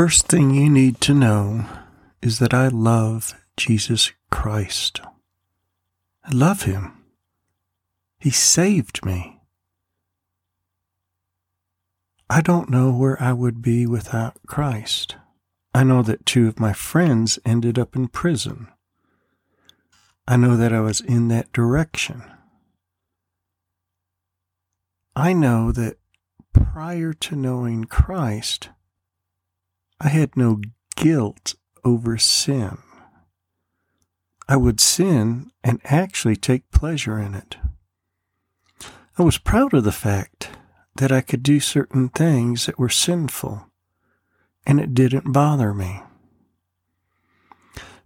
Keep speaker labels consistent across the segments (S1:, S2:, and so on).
S1: First thing you need to know is that I love Jesus Christ. I love him. He saved me. I don't know where I would be without Christ. I know that two of my friends ended up in prison. I know that I was in that direction. I know that prior to knowing Christ, I had no guilt over sin. I would sin and actually take pleasure in it. I was proud of the fact that I could do certain things that were sinful, and it didn't bother me.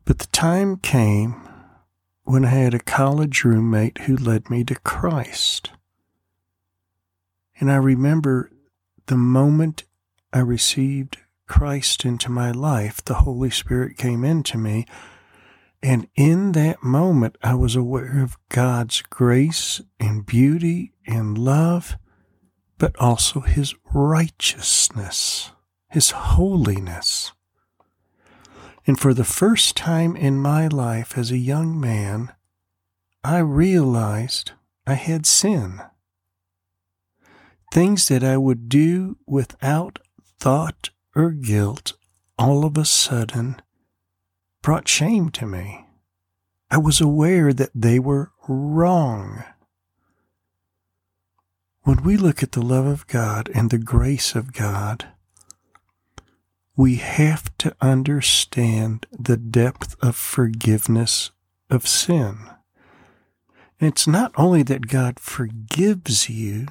S1: But the time came when I had a college roommate who led me to Christ. And I remember the moment I received Christ into my life, the Holy Spirit came into me. And in that moment, I was aware of God's grace and beauty and love, but also His righteousness, His holiness. And for the first time in my life as a young man, I realized I had sin. Things that I would do without thought or guilt all of a sudden brought shame to me. I was aware that they were wrong. When we look at the love of God and the grace of God, we have to understand the depth of forgiveness of sin. it's not only that God forgives you,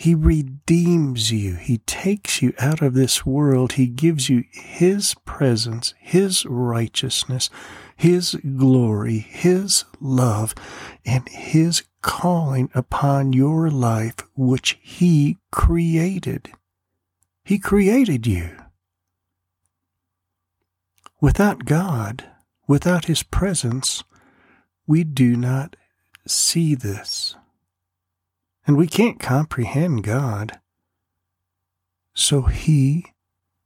S1: he redeems you. He takes you out of this world. He gives you His presence, His righteousness, His glory, His love, and His calling upon your life, which He created. He created you. Without God, without His presence, we do not see this and we can't comprehend God. So he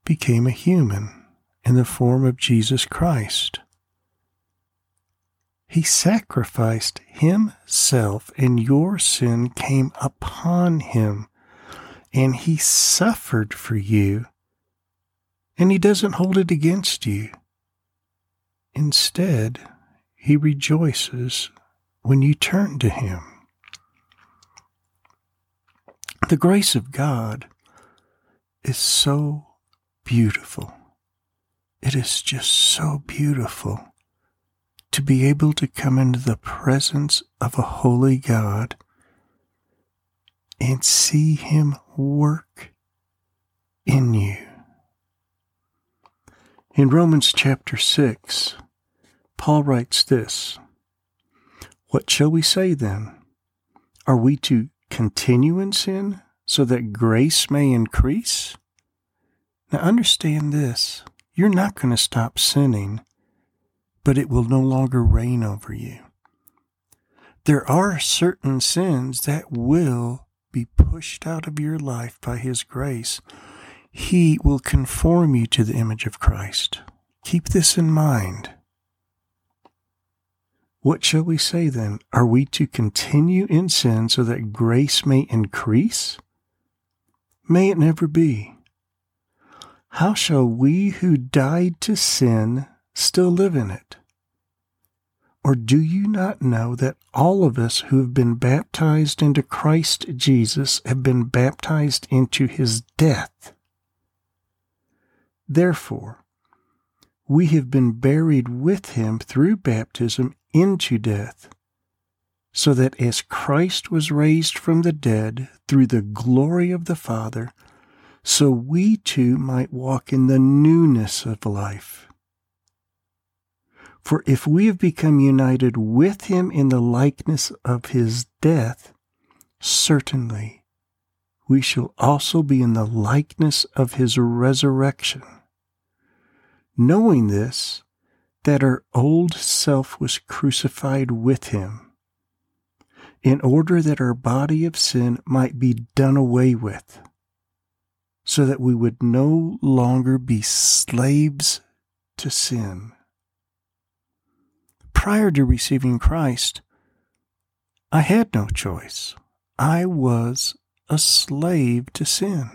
S1: became a human in the form of Jesus Christ. He sacrificed himself, and your sin came upon him, and he suffered for you, and he doesn't hold it against you. Instead, he rejoices when you turn to him. The grace of God is so beautiful. It is just so beautiful to be able to come into the presence of a holy God and see Him work in you. In Romans chapter 6, Paul writes this What shall we say then? Are we to continue in so that grace may increase? Now, understand this you're not going to stop sinning, but it will no longer reign over you. There are certain sins that will be pushed out of your life by His grace. He will conform you to the image of Christ. Keep this in mind. What shall we say then? Are we to continue in sin so that grace may increase? May it never be. How shall we who died to sin still live in it? Or do you not know that all of us who have been baptized into Christ Jesus have been baptized into his death? Therefore, we have been buried with him through baptism into death, so that as Christ was raised from the dead through the glory of the Father, so we too might walk in the newness of life. For if we have become united with him in the likeness of his death, certainly we shall also be in the likeness of his resurrection. Knowing this, that our old self was crucified with him, in order that our body of sin might be done away with, so that we would no longer be slaves to sin. Prior to receiving Christ, I had no choice. I was a slave to sin.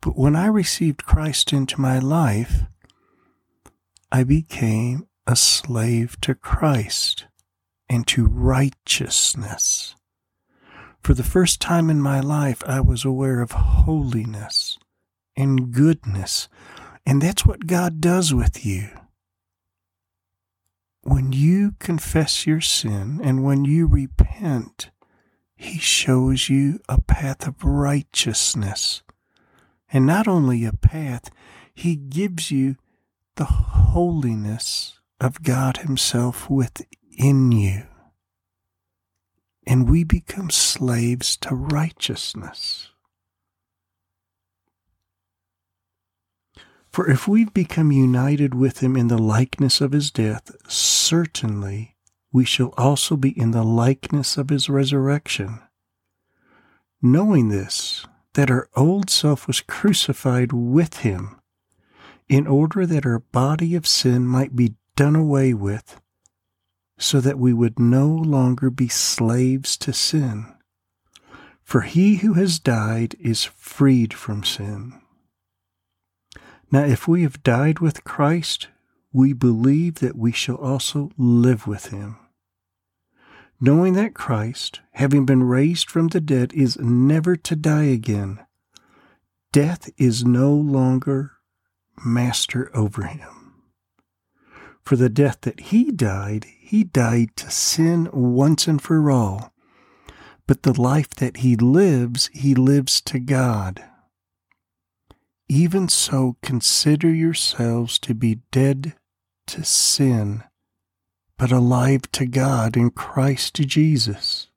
S1: But when I received Christ into my life, I became a slave to Christ and to righteousness. For the first time in my life, I was aware of holiness and goodness. And that's what God does with you. When you confess your sin and when you repent, He shows you a path of righteousness. And not only a path, He gives you the holiness of God Himself within you and we become slaves to righteousness. For if we've become united with him in the likeness of his death, certainly we shall also be in the likeness of his resurrection. Knowing this, that our old self was crucified with him, in order that our body of sin might be done away with, so that we would no longer be slaves to sin. For he who has died is freed from sin. Now, if we have died with Christ, we believe that we shall also live with him. Knowing that Christ, having been raised from the dead, is never to die again, death is no longer master over him. For the death that he died, he died to sin once and for all. But the life that he lives, he lives to God. Even so, consider yourselves to be dead to sin, but alive to God in Christ Jesus.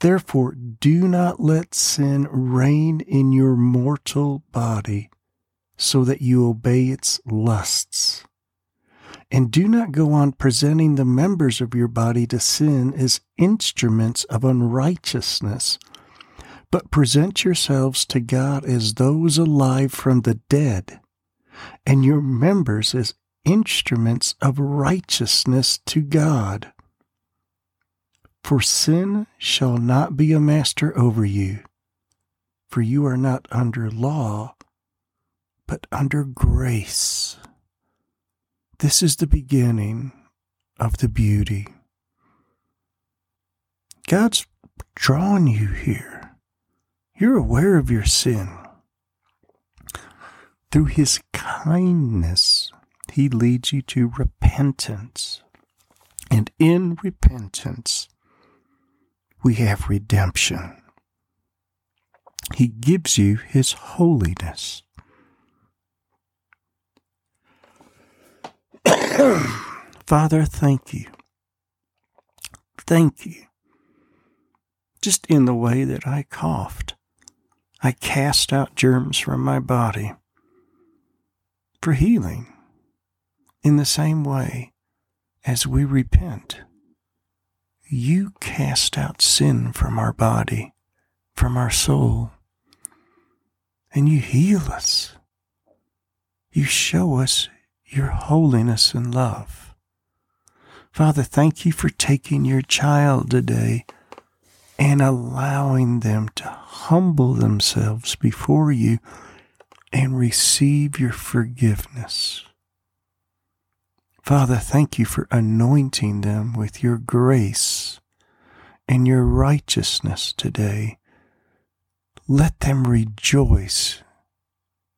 S1: Therefore, do not let sin reign in your mortal body, so that you obey its lusts. And do not go on presenting the members of your body to sin as instruments of unrighteousness, but present yourselves to God as those alive from the dead, and your members as instruments of righteousness to God. For sin shall not be a master over you, for you are not under law, but under grace. This is the beginning of the beauty. God's drawn you here. You're aware of your sin. Through His kindness, He leads you to repentance. And in repentance, we have redemption. He gives you His holiness. Father, thank you. Thank you. Just in the way that I coughed, I cast out germs from my body for healing. In the same way as we repent, you cast out sin from our body, from our soul, and you heal us. You show us your holiness and love. Father, thank you for taking your child today and allowing them to humble themselves before you and receive your forgiveness. Father, thank you for anointing them with your grace and your righteousness today. Let them rejoice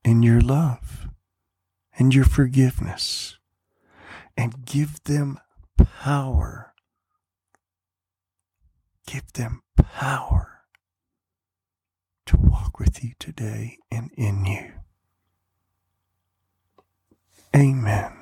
S1: in your love and your forgiveness and give them power. Give them power to walk with you today and in you. Amen.